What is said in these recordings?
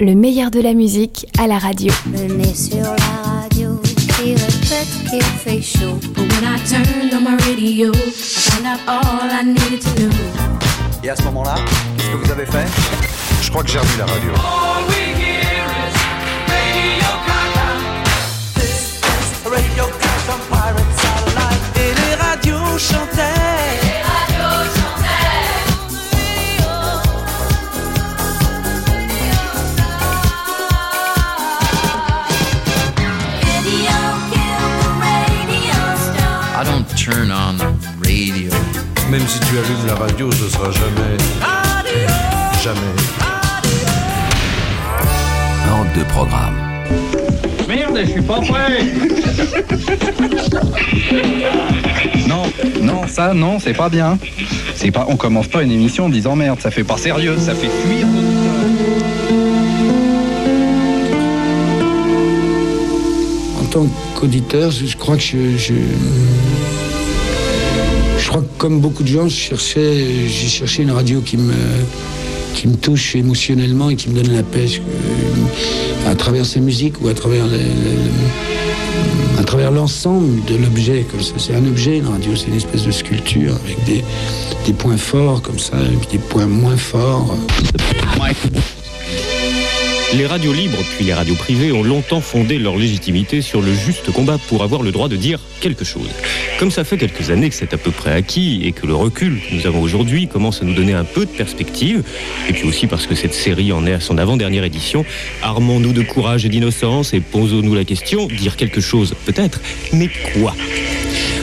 le meilleur de la musique à la radio. Venez sur la radio, il répète qu'il fait chaud. But when I turned on my radio, I found out all I needed to know. Et à ce moment-là, qu'est-ce que vous avez fait? Je crois que j'ai remis la radio. Et les radios chantaient. Même si tu allumes la radio, ce sera jamais. Jamais. Hors de programme. Merde, je suis pas prêt Non, non, ça, non, c'est pas bien. C'est pas, on commence pas une émission en disant merde, ça fait pas sérieux, ça fait fuir. En tant qu'auditeur, je, crois que je crois que comme beaucoup de gens, je j'ai cherché une radio qui me, touche émotionnellement et qui me donne la pêche euh, à travers sa musique ou à travers l'ensemble de l'objet. C'est un objet, une radio, c'est une espèce de sculpture avec des, des points forts comme ça, et puis des points moins forts. Les radios libres, puis les radios privées, ont longtemps fondé leur légitimité sur le juste combat pour avoir le droit de dire quelque chose. Comme ça fait quelques années que c'est à peu près acquis et que le recul que nous avons aujourd'hui commence à nous donner un peu de perspective, et puis aussi parce que cette série en est à son avant-dernière édition, armons-nous de courage et d'innocence et posons-nous la question, dire quelque chose peut-être, mais quoi?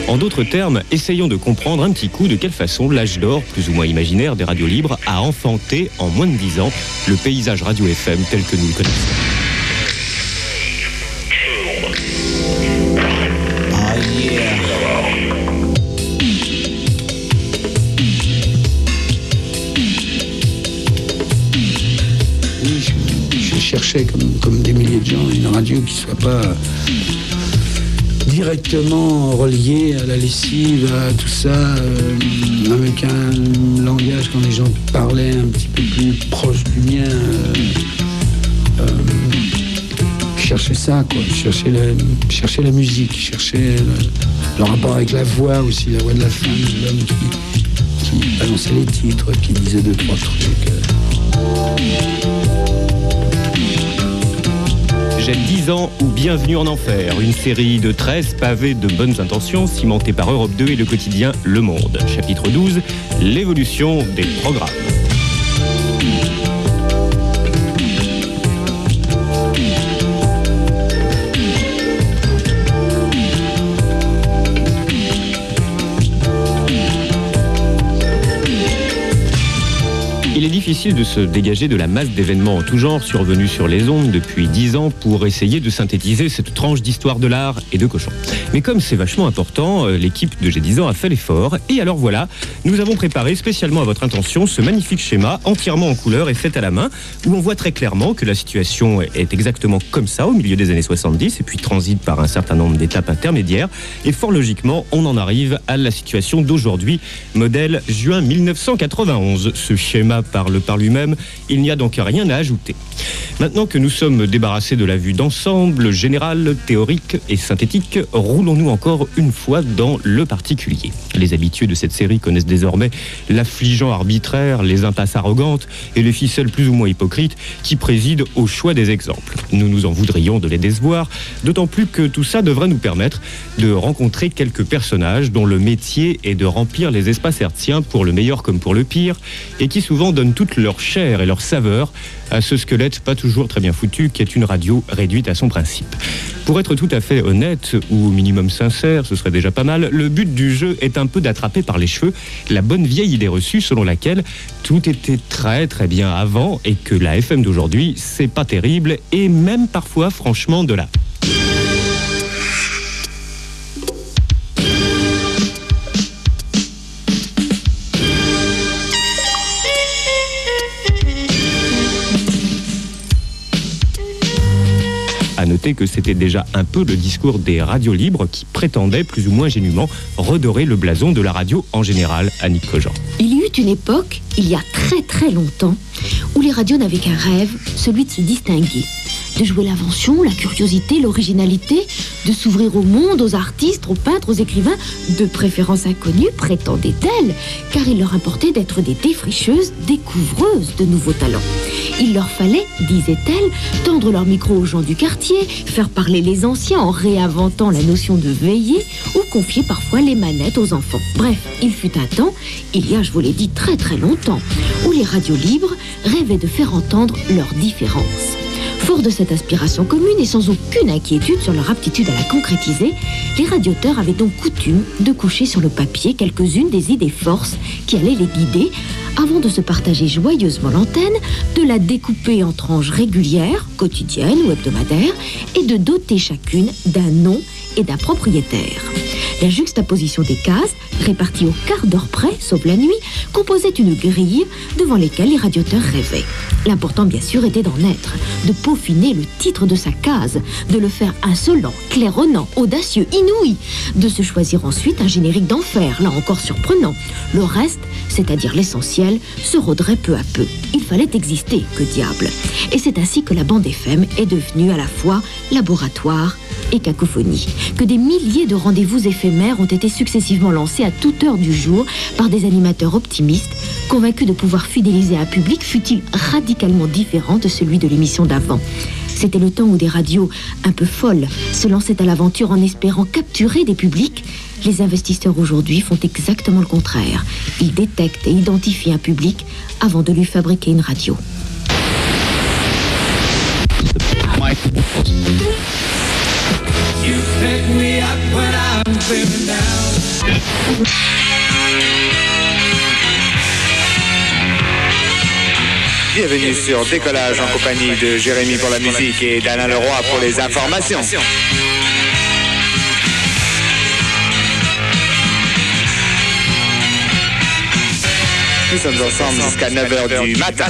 En d'autres termes, essayons de comprendre un petit coup de quelle façon l'âge d'or, plus ou moins imaginaire, des radios libres a enfanté en moins de dix ans le paysage radio FM tel que nous le connaissons. Cherchais, comme, comme des milliers de gens, une radio qui soit pas directement reliée à la lessive, à tout ça, euh, avec un langage quand les gens parlaient un petit peu plus proche du mien. euh, euh, je cherchais ça, quoi. Le- je cherchais la musique, je cherchais le, le rapport avec la voix aussi, la voix de la femme, de l'homme qui, qui balançait les titres, qui disait deux, trois trucs. Euh. J'ai 10 ans ou Bienvenue en Enfer, une série de 13 pavés de bonnes intentions cimentée par Europe 2 et le quotidien Le Monde. Chapitre 12, l'évolution des programmes. Difficile de se dégager de la masse d'événements en tout genre survenus sur les ondes depuis dix ans pour essayer de synthétiser cette tranche d'histoire de l'art et de cochon. Mais comme c'est vachement important, euh, l'équipe de G10 ans a fait l'effort. Et alors voilà, nous avons préparé spécialement à votre intention ce magnifique schéma entièrement en couleur et fait à la main, où on voit très clairement que la situation est exactement comme ça au milieu des années 70 et puis transite par un certain nombre d'étapes intermédiaires. Et fort logiquement, on en arrive à la situation d'aujourd'hui, modèle juin 1991. Ce schéma parle par lui-même, il n'y a donc rien à ajouter. Maintenant que nous sommes débarrassés de la vue d'ensemble, générale, théorique et synthétique, roulons-nous encore une fois dans le particulier. Les habitués de cette série connaissent désormais l'affligeant arbitraire, les impasses arrogantes et les ficelles plus ou moins hypocrites qui président au choix des exemples. Nous nous en voudrions de les décevoir, d'autant plus que tout ça devrait nous permettre de rencontrer quelques personnages dont le métier est de remplir les espaces hertziens pour le meilleur comme pour le pire, et qui souvent donnent toute leur chair et leur saveur à ce squelette pas toujours très bien foutu qui est une radio réduite à son principe. Pour être tout à fait honnête, ou au minimum sincère, ce serait déjà pas mal, le but du jeu est un peu d'attraper par les cheveux la bonne vieille idée reçue selon laquelle tout était très très bien avant et que la FM d'aujourd'hui, c'est pas terrible et même parfois franchement de là. Que c'était déjà un peu le discours des radios libres qui prétendaient, plus ou moins génument, redorer le blason de la radio en général, Annick Cogent. Il y eut une époque, il y a très très longtemps, où les radios n'avaient qu'un rêve, celui de se distinguer de jouer l'invention, la curiosité, l'originalité, de s'ouvrir au monde, aux artistes, aux peintres, aux écrivains, de préférence inconnus, prétendaient-elles, car il leur importait d'être des défricheuses, découvreuses de nouveaux talents. Il leur fallait, disait-elle, tendre leur micro aux gens du quartier, faire parler les anciens en réinventant la notion de veiller ou confier parfois les manettes aux enfants. Bref, il fut un temps, il y a, je vous l'ai dit, très très longtemps, où les radios libres rêvaient de faire entendre leurs différences. Fort de cette aspiration commune et sans aucune inquiétude sur leur aptitude à la concrétiser, les radioteurs avaient donc coutume de coucher sur le papier quelques-unes des idées forces qui allaient les guider avant de se partager joyeusement l'antenne, de la découper en tranches régulières, quotidiennes ou hebdomadaires, et de doter chacune d'un nom et d'un propriétaire. La juxtaposition des cases, réparties au quart d'heure près, sauf la nuit, composait une grille devant lesquelles les radioteurs rêvaient. L'important, bien sûr, était d'en être, de peaufiner le titre de sa case, de le faire insolent, claironnant, audacieux, inouï, de se choisir ensuite un générique d'enfer, là encore surprenant. Le reste, c'est-à-dire l'essentiel, se rôderait peu à peu. Il fallait exister, que diable. Et c'est ainsi que la bande FM est devenue à la fois laboratoire et cacophonie, que des milliers de rendez-vous éphémères ont été successivement lancés à toute heure du jour par des animateurs optimistes, convaincus de pouvoir fidéliser un public fut-il radicalement différent de celui de l'émission d'avant. C'était le temps où des radios un peu folles se lançaient à l'aventure en espérant capturer des publics. Les investisseurs aujourd'hui font exactement le contraire. Ils détectent et identifient un public avant de lui fabriquer une radio. You Bienvenue sur Décollage en compagnie de Jérémy pour la musique et d'Alain Leroy pour les informations. Nous sommes ensemble jusqu'à 9h du matin.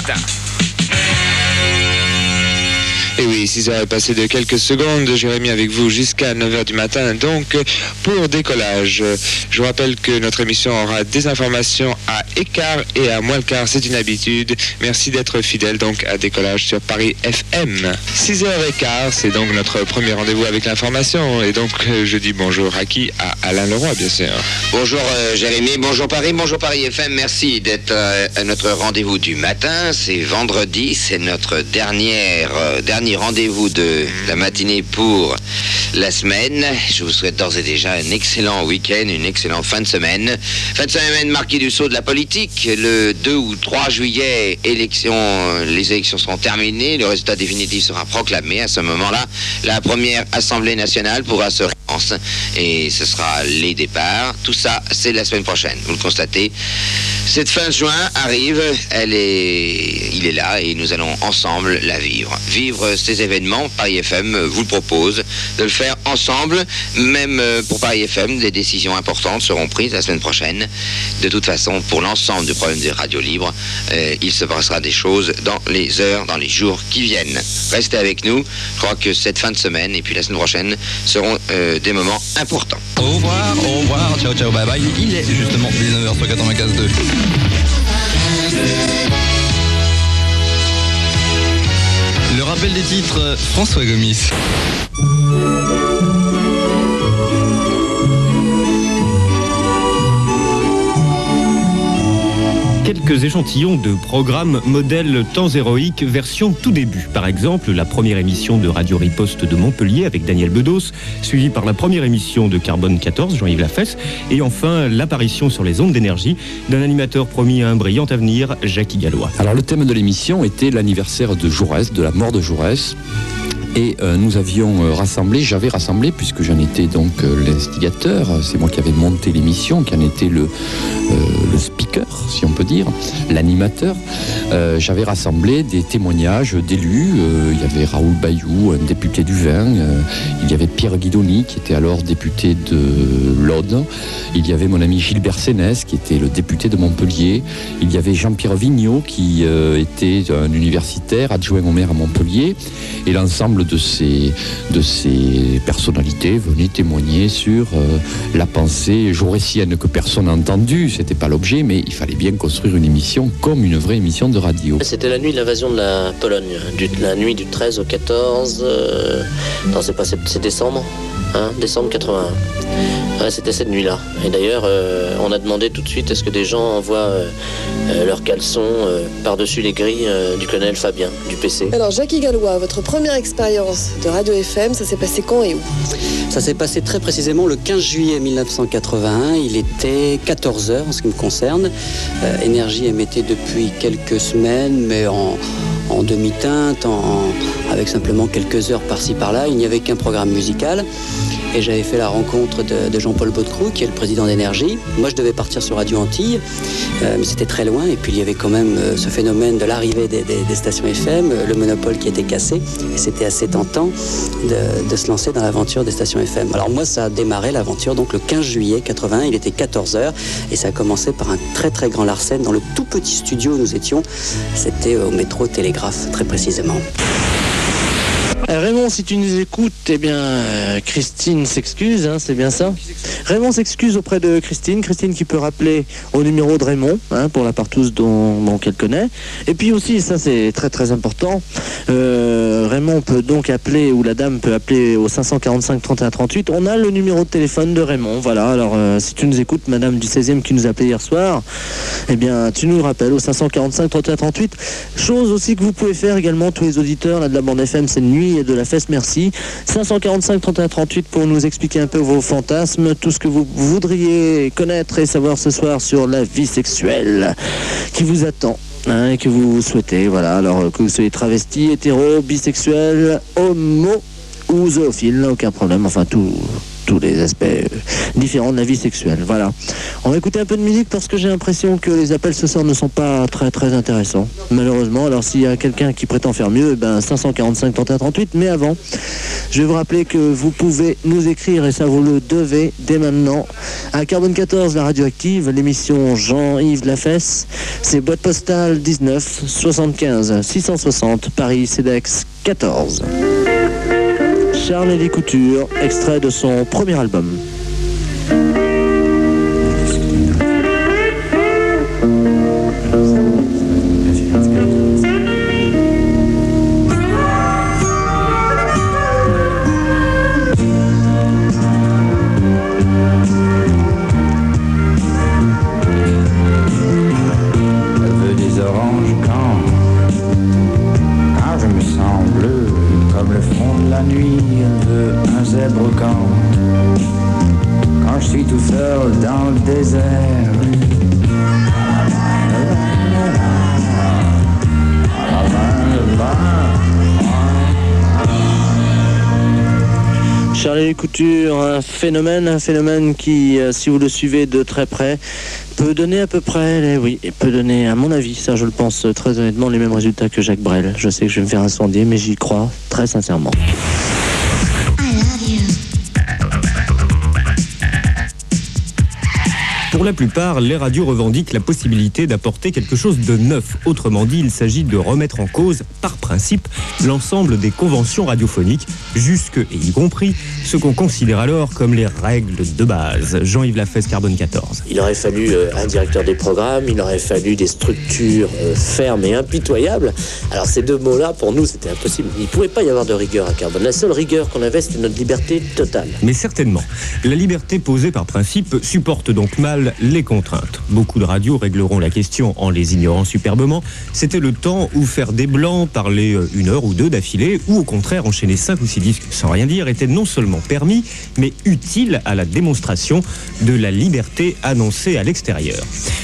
Et oui, 6 heures est passé de quelques secondes, Jérémy avec vous jusqu'à 9h du matin, donc pour décollage. Je vous rappelle que notre émission aura des informations à écart et à moins le quart, c'est une habitude. Merci d'être fidèle donc à décollage sur Paris FM. 6h15, c'est donc notre premier rendez-vous avec l'information. Et donc je dis bonjour à qui? À Alain Leroy, bien sûr. Bonjour euh, Jérémy, bonjour Paris, bonjour Paris FM. Merci d'être euh, à notre rendez-vous du matin. C'est vendredi, c'est notre dernière, euh, rendez-vous de la matinée pour la semaine. Je vous souhaite d'ores et déjà un excellent week-end, une excellente fin de semaine. Fin de semaine marquée du saut de la politique. Le 2 ou 3 juillet, les élections seront terminées. Le résultat définitif sera proclamé. À ce moment-là, la première Assemblée nationale pourra se réunir et ce sera les départs. Tout ça, c'est la semaine prochaine. Vous le constatez. Cette fin juin arrive, elle est, il est là et nous allons ensemble la vivre. Vivre ces événements, Paris FM vous le propose de le faire ensemble. Même euh, pour Paris FM, des décisions importantes seront prises la semaine prochaine. De toute façon, pour l'ensemble du problème des radios libres, euh, il se passera des choses dans les heures, dans les jours qui viennent. Restez avec nous. Je crois que cette fin de semaine et puis la semaine prochaine seront euh, des moments importants. Au revoir, au revoir, ciao ciao, bye bye. Il est justement 19h rappel des titres, François Gomis. Quelques échantillons de programmes modèle temps héroïque version tout début. Par exemple, la première émission de Radio Riposte de Montpellier avec Daniel Bedos, suivie par la première émission de Carbone 14, Jean-Yves Lafesse, et enfin l'apparition sur les ondes d'énergie d'un animateur promis à un brillant avenir, Jacques Gallois. Alors le thème de l'émission était l'anniversaire de Jaurès, de la mort de Jaurès. Et euh, nous avions euh, rassemblé, j'avais rassemblé, puisque j'en étais donc euh, l'instigateur, c'est moi qui avais monté l'émission, qui en était le, speaker, si on peut dire, l'animateur, euh, j'avais rassemblé des témoignages d'élus. Euh, il y avait Raoul Bayou, un député du vin. euh, il y avait Pierre Guidoni, qui était alors député de l'Aude. Il y avait mon ami Gilbert Sénès, qui était le député de Montpellier. Il y avait Jean-Pierre Vigneault, qui était un universitaire adjoint au maire à Montpellier. Et l'ensemble de ces, de ces personnalités venaient témoigner sur la pensée jaurétienne que personne n'a entendue. C'était pas l'objet, mais il fallait bien construire une émission comme une vraie émission de radio. C'était la nuit de l'invasion de la Pologne, du- la nuit du 13 au 14. euh, non, c'est pas c'est décembre, hein, décembre 81. Ouais, c'était cette nuit-là. Et d'ailleurs, euh, on a demandé tout de suite est-ce que des gens envoient euh, euh, leurs caleçons euh, par-dessus les grilles euh, du colonel Fabien, du PC. Alors, Jackie Gallois, votre première expérience de radio FM, ça s'est passé quand et où? Ça s'est passé très précisément le 15 juillet 1981. Il était 14h en ce qui me concerne. Euh, Énergie émettait depuis quelques semaines, mais en, en demi-teinte, en- avec simplement quelques heures par-ci par-là. Il n'y avait qu'un programme musical. Et j'avais fait la rencontre de, Jean-Paul Baudecroux, qui est le président d'Énergie. Moi, je devais partir sur Radio Antilles, euh, mais c'était très loin. Et puis, il y avait quand même euh, ce phénomène de l'arrivée des, stations FM, euh, le monopole qui était cassé. Et c'était assez tentant de, de se lancer dans l'aventure des stations FM. Alors moi, ça a démarré l'aventure donc le 15 juillet 81. Il était 14h et ça a commencé par un très très grand Larsen dans le tout petit studio où nous étions. C'était au métro Télégraphe, très précisément. Euh, Raymond, si tu nous écoutes, eh bien, euh, Christine s'excuse, hein, c'est bien ça Raymond s'excuse auprès de Christine, Christine qui peut rappeler au numéro de Raymond, hein, pour la partouze dont, dont qu'elle connaît. Et puis aussi, ça c'est très très important, euh, Raymond peut donc appeler, ou la dame peut appeler au 545 31 38. On a le numéro de téléphone de Raymond, voilà. Alors, si tu nous écoutes, madame du 16e qui nous a appelé hier soir, eh bien, tu nous rappelles au 545 31 38. Chose aussi que vous pouvez faire également, tous les auditeurs de la bande FM, c'est nuit de la fesse, merci. 545 31 38 pour nous expliquer un peu vos fantasmes, tout ce que vous voudriez connaître et savoir ce soir sur la vie sexuelle qui vous attend. hein, et que vous souhaitez, voilà, alors que vous soyez travesti, hétéro, bisexuel, homo ou zoophile, aucun problème, enfin tout, tous les aspects euh, différents de la vie sexuelle. Voilà. On va écouter un peu de musique parce que j'ai l'impression que les appels ce soir ne sont pas très très intéressants, malheureusement. Alors s'il y a quelqu'un qui prétend faire mieux, eh ben 545 31 38. Mais avant, je vais vous rappeler que vous pouvez nous écrire et ça vous le devez dès maintenant à Carbone 14, la radioactive, l'émission Jean-Yves Lafesse. C'est boîte postale 19 75 660 Paris CEDEX 14. Charles Elie Couture, extrait de son premier album. Couture, un phénomène, un phénomène qui, euh, si vous le suivez de très près, peut donner à peu près, les- oui, et peut donner, à mon avis, ça je le pense très honnêtement, les mêmes résultats que Jacques Brel. Je sais que je vais me faire incendier, mais j'y crois très sincèrement. La plupart, les radios revendiquent la possibilité d'apporter quelque chose de neuf. Autrement dit, il s'agit de remettre en cause, par principe, l'ensemble des conventions radiophoniques, jusque et y compris ce qu'on considère alors comme les règles de base. Jean-Yves Lafesse, Carbone 14. Il aurait fallu euh, un directeur des programmes, il aurait fallu des structures euh, fermes et impitoyables. Alors ces deux mots-là, pour nous, c'était impossible. Il ne pouvait pas y avoir de rigueur à Carbone. La seule rigueur qu'on avait, c'était notre liberté totale. Mais certainement, la liberté posée par principe supporte donc mal les contraintes. Beaucoup de radios régleront la question en les ignorant superbement. C'était le temps où faire des blancs, parler euh, une heure ou deux d'affilée, ou au contraire enchaîner cinq ou six disques sans rien dire, était non seulement permis, mais utile à la démonstration de la liberté annoncée à l'extérieur.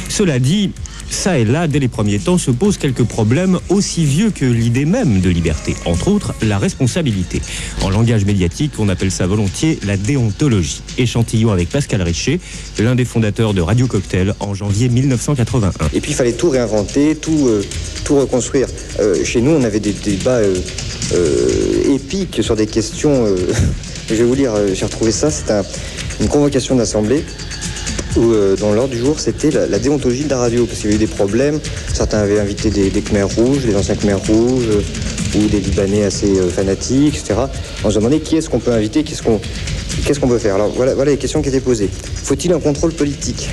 Cela dit, ça et là, dès les premiers temps, se posent quelques problèmes aussi vieux que l'idée même de liberté. Entre autres, la responsabilité. En langage médiatique, on appelle ça volontiers la déontologie. Échantillon avec Pascal Richer, l'un des fondateurs de Radio Cocktail en janvier 1981. Et puis il fallait tout réinventer, tout, euh, tout reconstruire. Euh, chez nous, on avait des débats euh, épiques sur des questions. je vais vous lire, j'ai retrouvé ça, c'est un- une convocation d'assemblée où, euh, dans l'ordre du jour, c'était la, déontologie de la radio, parce qu'il y avait eu des problèmes. Certains avaient invité des, Khmers rouges, des anciens Khmers rouges, euh, ou des Libanais assez euh, fanatiques, etc. On se demandait qui est-ce qu'on peut inviter, qu'est-ce qu'on qu'on peut faire. Alors voilà, les questions qui étaient posées. Faut-il un contrôle politique?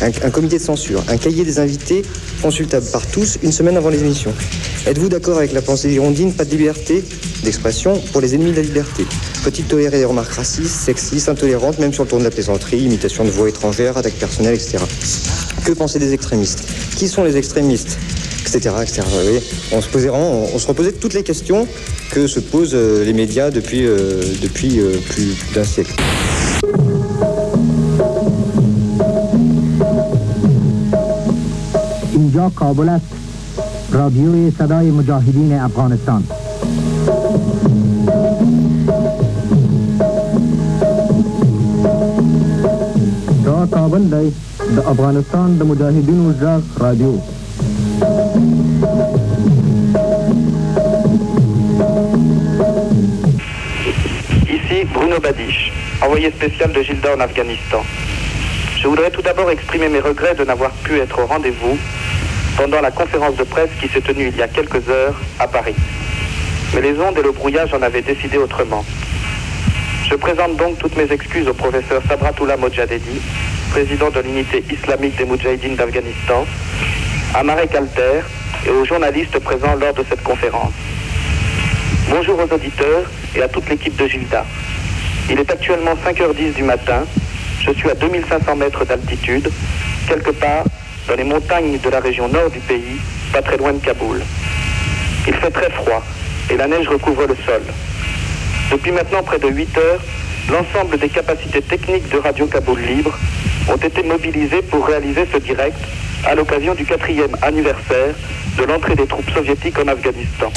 Un, un comité de censure, un cahier des invités consultable par tous une semaine avant les émissions? Êtes-vous d'accord avec la pensée girondine Pas de liberté d'expression pour les ennemis de la liberté? Faut-il tolérer des remarques racistes, sexistes, intolérantes, même sur le ton de la plaisanterie, imitation de voix étrangères, attaques personnelles, etc. Que penser des extrémistes Qui sont les extrémistes etc., etc. Vous voyez, on se posait vraiment, on, on se reposait toutes les questions que se posent euh, les médias depuis, euh, depuis euh, plus, plus d'un siècle. اینجا کابل است رادیوی صدای مجاهدین افغانستان کابل دی د افغانستان د مجاهدینو ږغ رادیو Ici Bruno Badiche, envoyé spécial de Gilda en Afghanistan. Je voudrais tout d'abord exprimer mes regrets de n'avoir pu être au rendez-vous pendant la conférence de presse qui s'est tenue il y a quelques heures à Paris. Mais les ondes et le brouillage en avaient décidé autrement. Je présente donc toutes mes excuses au professeur Sabratullah Mojadedi, président de l'unité islamique des Moudjahidines d'Afghanistan, à Marek Alter et aux journalistes présents lors de cette conférence. Bonjour aux auditeurs et à toute l'équipe de Gilda. Il est actuellement 5h10 du matin. Je suis à 2500 mètres d'altitude, quelque part dans les montagnes de la région nord du pays, pas très loin de Kaboul. Il fait très froid et la neige recouvre le sol. Depuis maintenant près de 8 heures, l'ensemble des capacités techniques de Radio Kaboul Libre ont été mobilisées pour réaliser ce direct à l'occasion du quatrième anniversaire de l'entrée des troupes soviétiques en Afghanistan.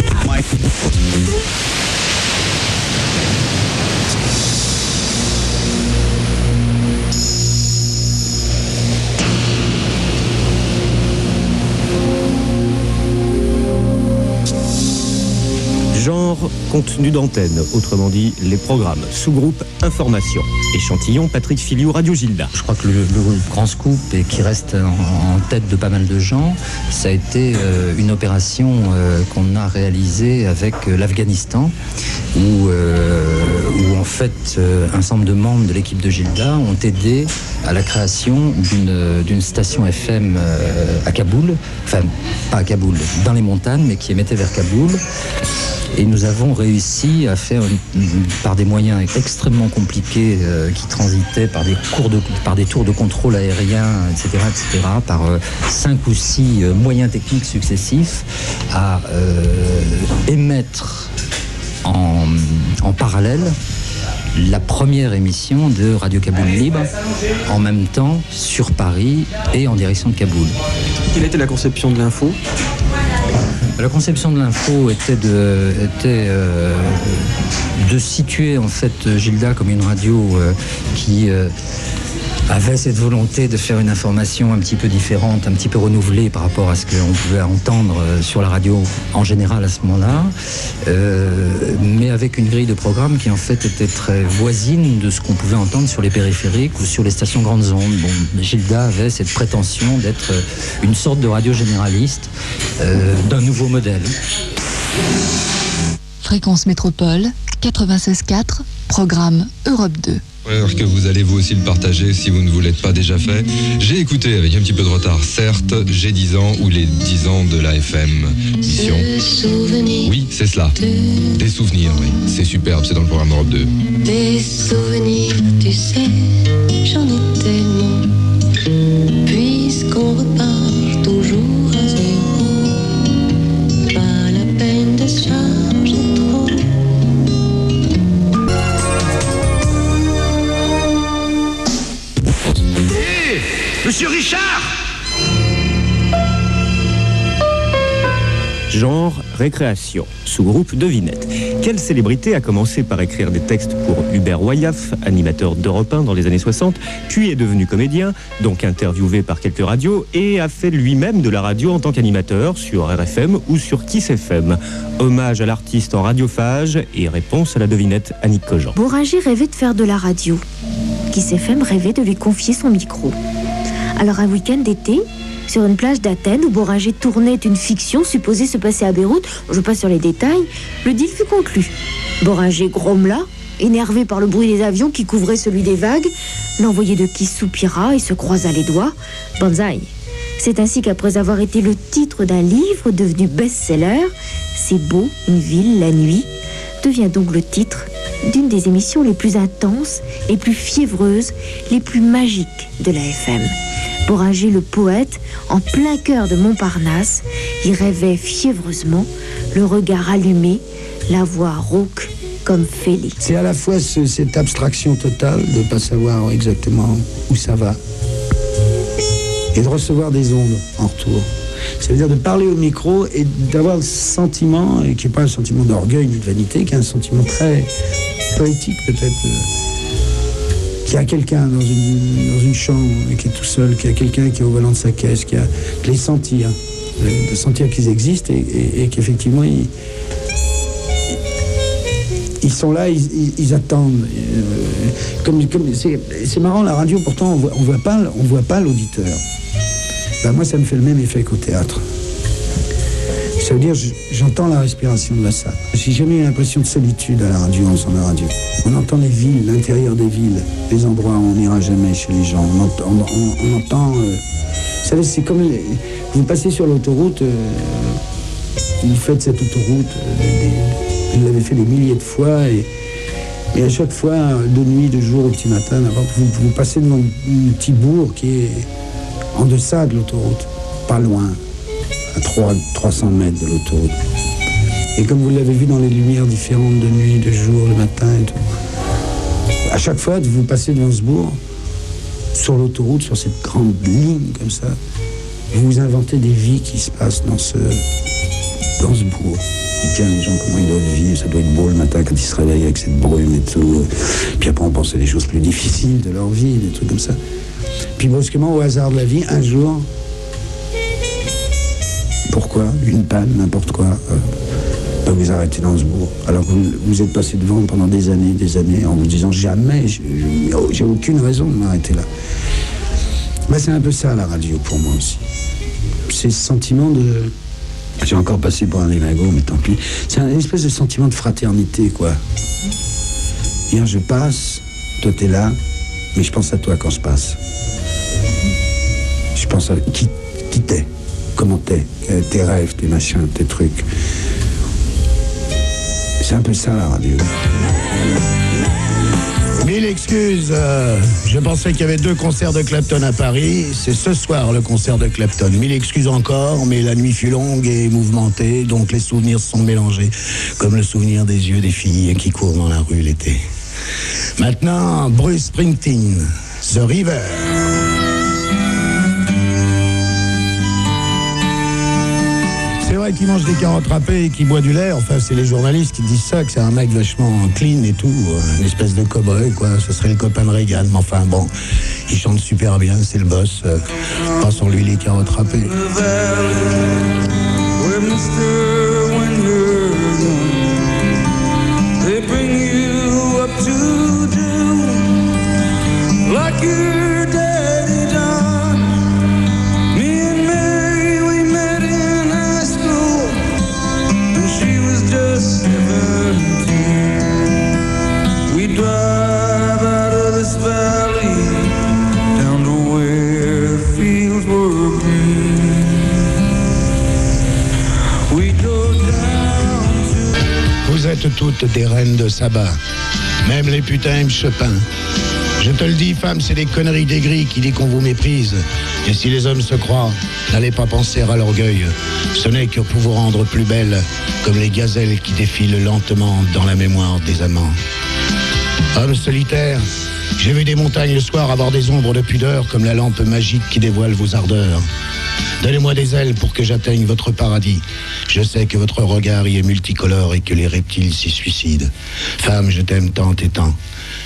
Contenu d'antenne, autrement dit les programmes. Sous-groupe information. Échantillon Patrick Filiou, Radio Gilda. Je crois que le, grand scoop et qui reste en, tête de pas mal de gens, ça a été euh, une opération euh, qu'on a réalisée avec euh, l'Afghanistan, où, en fait un nombre de membres de l'équipe de Gilda ont aidé à la création d'une station FM à Kaboul, enfin pas à Kaboul, dans les montagnes, mais qui émettait vers Kaboul. Et nous avons réussi à faire, une- une- par des moyens extrêmement compliqués euh, qui transitaient par des, cours de, par des tours de contrôle aérien, etc., etc., par euh, cinq ou six euh, moyens techniques successifs, à émettre en, en parallèle la première émission de Radio Kaboul Libre, en même temps sur Paris et en direction de Kaboul. Quelle était la conception de l'info? La conception de l'info était euh, de situer en fait Gilda comme une radio euh, qui euh, avait cette volonté de faire une information un petit peu différente, un petit peu renouvelée par rapport à ce qu'on pouvait entendre euh, sur la radio en général à ce moment-là, euh, mais avec une grille de programme qui en fait était très voisine de ce qu'on pouvait entendre sur les périphériques ou sur les stations grandes ondes. Gilda avait cette prétention d'être euh, une sorte de radio généraliste d'un nouveau modèle. Fréquence Métropole 96.4, programme Europe 2. Que vous allez vous aussi le partager si vous ne vous l'êtes pas déjà fait. J'ai écouté avec un petit peu de retard, certes, j'ai 10 ans ou les 10 ans de la FM mission. Oui, c'est cela. Des souvenirs, oui. C'est superbe, c'est dans le programme Europe 2. Des souvenirs, tu sais, j'en ai tellement. Puisqu'on repart Monsieur Richard Genre récréation, sous-groupe devinette. Quelle célébrité a commencé par écrire des textes pour Hubert Wayaf, animateur d'Europe 1 dans les années 60, puis est devenu comédien, donc interviewé par quelques radios, et a fait lui-même de la radio en tant qu'animateur sur RFM ou sur Kiss FM. Hommage à l'artiste en radiophage et réponse à la devinette Annick Cogent. Bourringer rêvait de faire de la radio. Kiss FM rêvait de lui confier son micro. Alors un week-end d'été, sur une plage d'Athènes où Bourringer tournait une fiction supposée se passer à Beyrouth, je passe sur les détails, le deal fut conclu. Bourringer grommela, énervé par le bruit des avions qui couvraient celui des vagues, l'envoyé de Kiss soupira et se croisa les doigts. Banzai. C'est ainsi qu'après avoir été le titre d'un livre devenu best-seller, C'est beau, une ville, la nuit, devient donc le titre d'une des émissions les plus intenses, les plus fiévreuses, les plus magiques de la FM. Bourringer le poète, en plein cœur de Montparnasse, y rêvait fiévreusement, le regard allumé, la voix rauque comme Félix. C'est à la fois ce- cette abstraction totale de ne pas savoir exactement où ça va et de recevoir des ondes en retour. Ça veut dire de parler au micro et d'avoir le sentiment, et qui n'est pas un sentiment d'orgueil ni de vanité, qui est un sentiment très poétique peut-être, euh, qu'il y a quelqu'un dans une, dans une chambre qui est tout seul, qu'il y a quelqu'un qui est au volant de sa caisse, qui a, de les sentir, de, sentir qu'ils existent et, qu'effectivement ils, ils sont là, ils, attendent. Euh, comme, c'est, marrant, la radio, pourtant, on voit, on voit pas, voit pas l'auditeur. Ben, moi, ça me fait le même effet qu'au théâtre. Ça veut dire, je- j'entends la respiration de la salle. J'ai jamais eu l'impression de solitude à la radio, en la radio. On entend les villes, l'intérieur des villes, les endroits où on n'ira jamais chez les gens. On entend, euh, vous savez, c'est comme vous passez sur l'autoroute, euh, vous faites cette autoroute, euh, vous l'avez fait des milliers de fois et, à chaque fois, de nuit, de jour, au petit matin, vous, vous passez devant un petit bourg qui est en deçà de l'autoroute, pas loin, à 3, 300 mètres de l'autoroute. Et comme vous l'avez vu dans les lumières différentes de nuit, de jour, le matin et tout, à chaque fois, vous passez devant ce sur l'autoroute, sur cette grande ligne comme ça, vous vous inventez des vies qui se passent dans ce, dans ce bourg. Et Tiens, les gens, comment ils doivent vivre, ça doit être beau le matin quand ils se réveillent avec cette brume et tout. Puis après, on pense à des choses plus difficiles de leur vie, des trucs comme ça. Puis brusquement, au hasard de la vie, un jour, pourquoi Une panne, n'importe quoi. euh, vous arrêtez dans ce bourg? Alors vous, vous êtes passé devant pendant des années, des années, en vous disant jamais, j'ai aucune raison de m'arrêter là. Ben, c'est un peu ça la radio pour moi aussi. C'est ce sentiment de. J'ai encore passé pour un délingo, mais tant pis. C'est un espèce de sentiment de fraternité, quoi. Hier, je passe, toi t'es là, mais je pense à toi quand je passe. Je pense à qui, qui t'es, comment t'es, euh, tes rêves, tes machins, tes trucs. C'est un peu ça la radio. Mille excuses, euh, je pensais qu'il y avait deux concerts de Clapton à Paris. C'est ce soir le concert de Clapton. Mille excuses encore, mais la nuit fut longue et mouvementée, donc les souvenirs sont mélangés, comme le souvenir des yeux des filles qui courent dans la rue l'été. Maintenant, Bruce Springsteen, The River. Qu'il mange des carottes râpées et qu'il boit du lait. Enfin, c'est les journalistes qui disent ça, que c'est un mec vachement clean et tout. euh, Une espèce de cow-boy, quoi. Ce serait le copain de Reagan. Mais enfin, bon, il chante super bien, c'est le boss. Euh, Passons-lui les carottes râpées. Des reines de sabbat. Même les putains aiment Chopin. Je te le dis, femme, c'est des conneries d'aigris qui dit qu'on vous méprise. Et si les hommes se croient, n'allez pas penser à l'orgueil. Ce n'est que pour vous rendre plus belle, comme les gazelles qui défilent lentement dans la mémoire des amants. Homme solitaire, j'ai vu des montagnes le soir avoir des ombres de pudeur comme la lampe magique qui dévoile vos ardeurs. Donnez-moi des ailes pour que j'atteigne votre paradis. Je sais que votre regard y est multicolore et que les reptiles s'y suicident. Femme, je t'aime tant et tant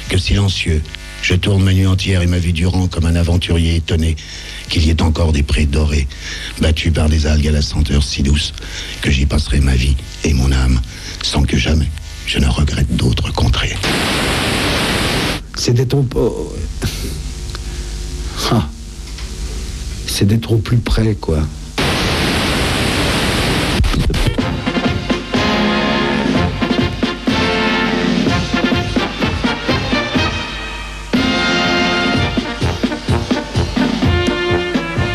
que silencieux, je tourne ma nuit entière et ma vie durant comme un aventurier étonné qu'il y ait encore des prés dorés, battus par des algues à la senteur si douce, que j'y passerai ma vie et mon âme, sans que jamais je ne regrette d'autres contrées. Au... au- Ah. C'est d'être au plus près, quoi.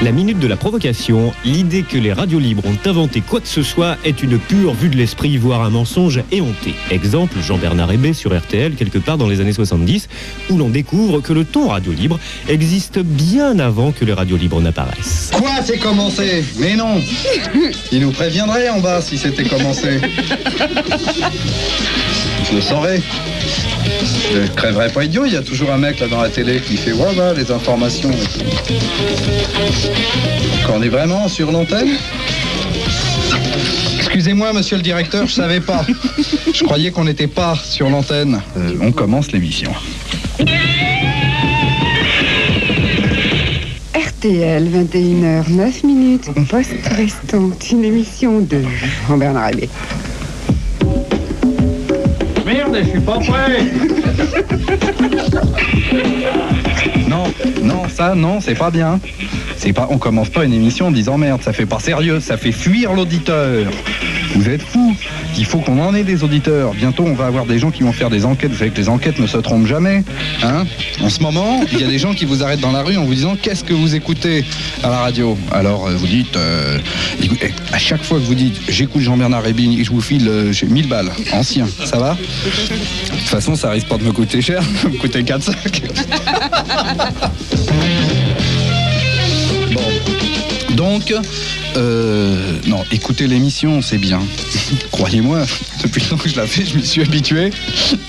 La minute de la provocation, l'idée que les radios libres ont inventé quoi que ce soit est une pure vue de l'esprit, voire un mensonge éhonté. Exemple, Jean-Bernard Hébé sur RTL, quelque part dans les années 70, où l'on découvre que le ton radio libre existe bien avant que les radios libres n'apparaissent. Quoi, c'est commencé? Mais non Il nous préviendrait en bas si c'était commencé. Je le saurais. Je crèverais pas idiot, il y a toujours un mec là dans la télé qui fait ouais bah les informations. Quand on est vraiment sur l'antenne? Excusez-moi, monsieur le directeur, je savais pas. Je croyais qu'on n'était pas sur l'antenne. Euh, on commence l'émission. RTL, 21h, 9 minutes, Poste Restante, une émission de Jean-Bernard. Merde, je suis pas prêt. Non, non, ça, non, c'est pas bien. C'est pas, on commence pas une émission en disant merde, ça fait pas sérieux, ça fait fuir l'auditeur. Vous êtes fous. Il faut qu'on en ait des auditeurs. Bientôt, on va avoir des gens qui vont faire des enquêtes. Vous savez que les enquêtes ne se trompent jamais. Hein en ce moment, il y a des gens qui vous arrêtent dans la rue en vous disant qu'est-ce que vous écoutez à la radio? Alors, euh, vous dites, euh, écoutez, à chaque fois que vous dites j'écoute Jean-Bernard Rébin et je vous file euh, j'ai 1000 balles, ancien, ça va? De toute façon, ça risque pas de me coûter cher, ça me coûter 4 sacs. Bon. Donc, euh, non, écoutez l'émission, c'est bien. Croyez-moi, depuis le temps que je la fais, je m'y suis habitué.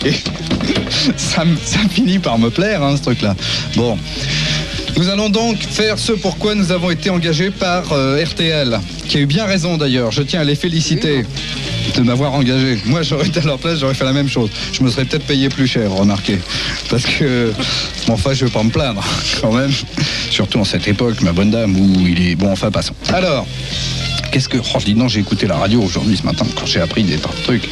Et ça finit par me plaire, hein, ce truc-là. Bon. Nous allons donc faire ce pourquoi nous avons été engagés par euh, RTL, qui a eu bien raison d'ailleurs. Je tiens à les féliciter de m'avoir engagé. Moi, j'aurais été à leur place, j'aurais fait la même chose. Je me serais peut-être payé plus cher, remarquez. Parce que, bon, enfin, je vais pas me plaindre, quand même. Surtout en cette époque, ma bonne dame, où il est... Bon, enfin, passons. Alors, qu'est-ce que... Oh, je dis non, j'ai écouté la radio aujourd'hui, ce matin, quand j'ai appris des tas de trucs.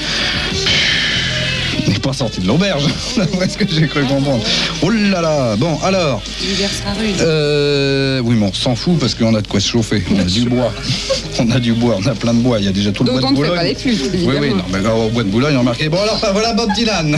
Pas sorti de l'auberge, d'après ce que j'ai cru comprendre. Oh là là Bon, alors... L'hiver sera rude. Euh, oui, mais on s'en fout parce qu'on a de quoi se chauffer. On a du bois. On a du bois, on a plein de bois. Il y a déjà tout le bois de Boulogne. pas les Oui, oui, non, mais au bois de Boulogne, on a marqué. Bon, alors, voilà Bob Dylan.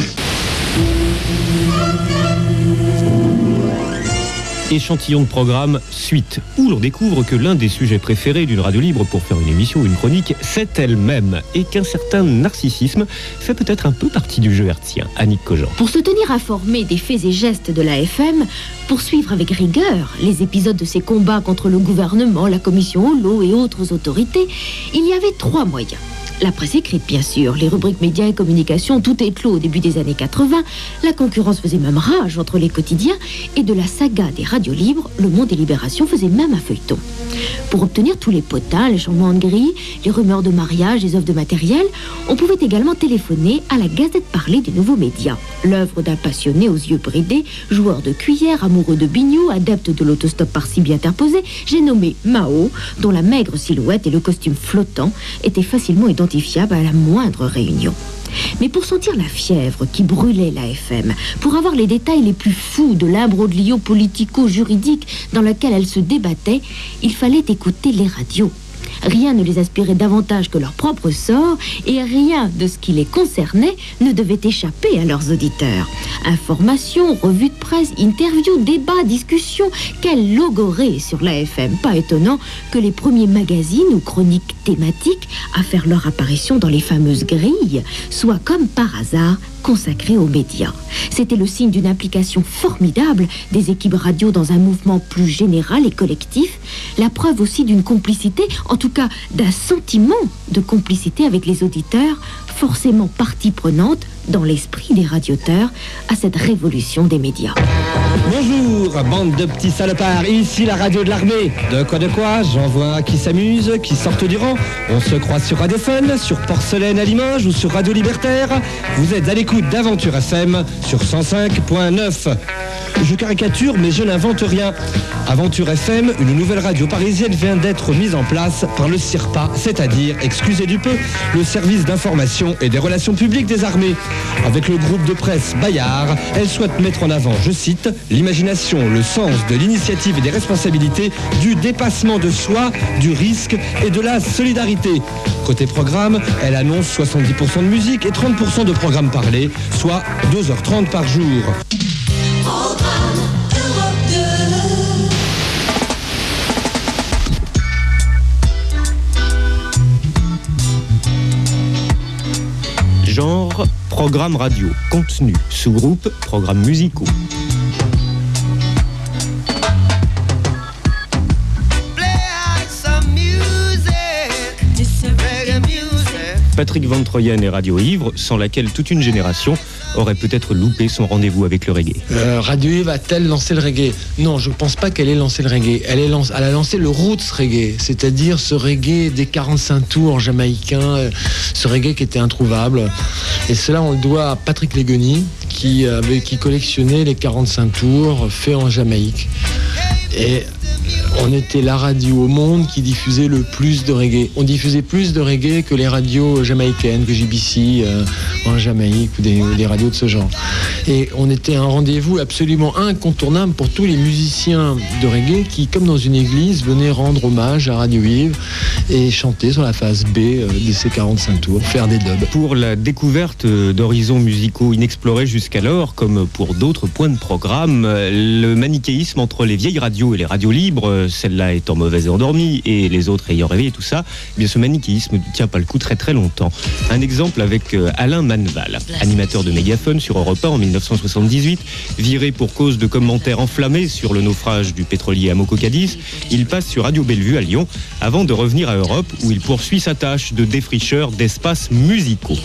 Échantillon de programme suite, où l'on découvre que l'un des sujets préférés d'une radio libre pour faire une émission ou une chronique, c'est elle-même, et qu'un certain narcissisme fait peut-être un peu partie du jeu hertzien. Annick Cogent. Pour se tenir informé des faits et gestes de la FM, pour suivre avec rigueur les épisodes de ses combats contre le gouvernement, la commission lot et autres autorités, il y avait trois moyens. La presse écrite, bien sûr, les rubriques médias et communication, tout éclos au début des années 80. La concurrence faisait même rage entre les quotidiens. Et de la saga des radios libres, Le Monde et Libération faisait même un feuilleton. Pour obtenir tous les potins, les changements de grille, les rumeurs de mariage, les offres de matériel, on pouvait également téléphoner à la Gazette parlée des nouveaux médias. L'œuvre d'un passionné aux yeux bridés, joueur de cuillère, amoureux de bignou, adepte de l'autostop par-ci bien interposé, j'ai nommé Mao, dont la maigre silhouette et le costume flottant étaient facilement à la moindre réunion. Mais pour sentir la fièvre qui brûlait la FM, pour avoir les détails les plus fous de l'imbroglio politico-juridique dans lequel elle se débattait, il fallait écouter les radios. Rien ne les inspirait davantage que leur propre sort et rien de ce qui les concernait ne devait échapper à leurs auditeurs. Informations, revues de presse, interviews, débats, discussions, quelle logorée sur la FM. Pas étonnant que les premiers magazines ou chroniques thématiques à faire leur apparition dans les fameuses grilles soient comme par hasard consacrés aux médias. C'était le signe d'une implication formidable des équipes radio dans un mouvement plus général et collectif, la preuve aussi d'une complicité, en tout cas d'un sentiment de complicité avec les auditeurs, forcément partie prenante dans l'esprit des radioteurs à cette révolution des médias. Bonjour, bande de petits salopards, ici la radio de l'armée. De quoi de quoi J'en vois qui s'amusent, qui sortent du rang. On se croise sur Radiophone, sur Porcelaine à Limoges ou sur Radio Libertaire. Vous êtes à l'écoute d'Aventure FM sur 105.9. Je caricature, mais je n'invente rien. Aventure FM, une nouvelle radio parisienne vient d'être mise en place par le CIRPA, c'est-à-dire, excusez du peu, le service d'information et des relations publiques des armées. Avec le groupe de presse Bayard, elle souhaite mettre en avant, je cite, l'imagination, le sens de l'initiative et des responsabilités, du dépassement de soi, du risque et de la solidarité. Côté programme, elle annonce 70% de musique et 30% de programmes parlés, soit 2h30 par jour. Genre, programme radio. Contenu, sous-groupe, programmes musicaux. Patrick Van Troyen et Radio Ivre, sans laquelle toute une génération aurait peut-être loupé son rendez-vous avec le reggae. Euh, Radio Eve a-t-elle lancé le reggae? Non, je ne pense pas qu'elle ait lancé le reggae. Elle, a lancé le roots reggae, c'est-à-dire ce reggae des 45 tours jamaïcains, euh, ce reggae qui était introuvable. Et cela, on le doit à Patrick Legoni, qui, collectionnait les 45 tours faits en Jamaïque. Et on était la radio au monde qui diffusait le plus de reggae. On diffusait plus de reggae que les radios jamaïcaines, que JBC euh, en Jamaïque ou des radios de ce genre. Et on était un rendez-vous absolument incontournable pour tous les musiciens de reggae qui, comme dans une église, venaient rendre hommage à Radio Yves et chanter sur la phase B euh, de ces 45 tours, faire des dubs. Pour la découverte d'horizons musicaux inexplorés jusqu'alors, comme pour d'autres points de programme, le manichéisme entre les vieilles radios et les radios libres, celle-là étant mauvaise et endormie, et les autres ayant et tout ça, eh bien ce manichéisme ne tient pas le coup très très longtemps. Un exemple avec euh, Alain Manval, animateur de Sur Europe 1 en 1978, viré pour cause de commentaires enflammés sur le naufrage du pétrolier Amoco Cadiz, il passe sur Radio Bellevue à Lyon avant de revenir à Europe où il poursuit sa tâche de défricheur d'espaces musicaux.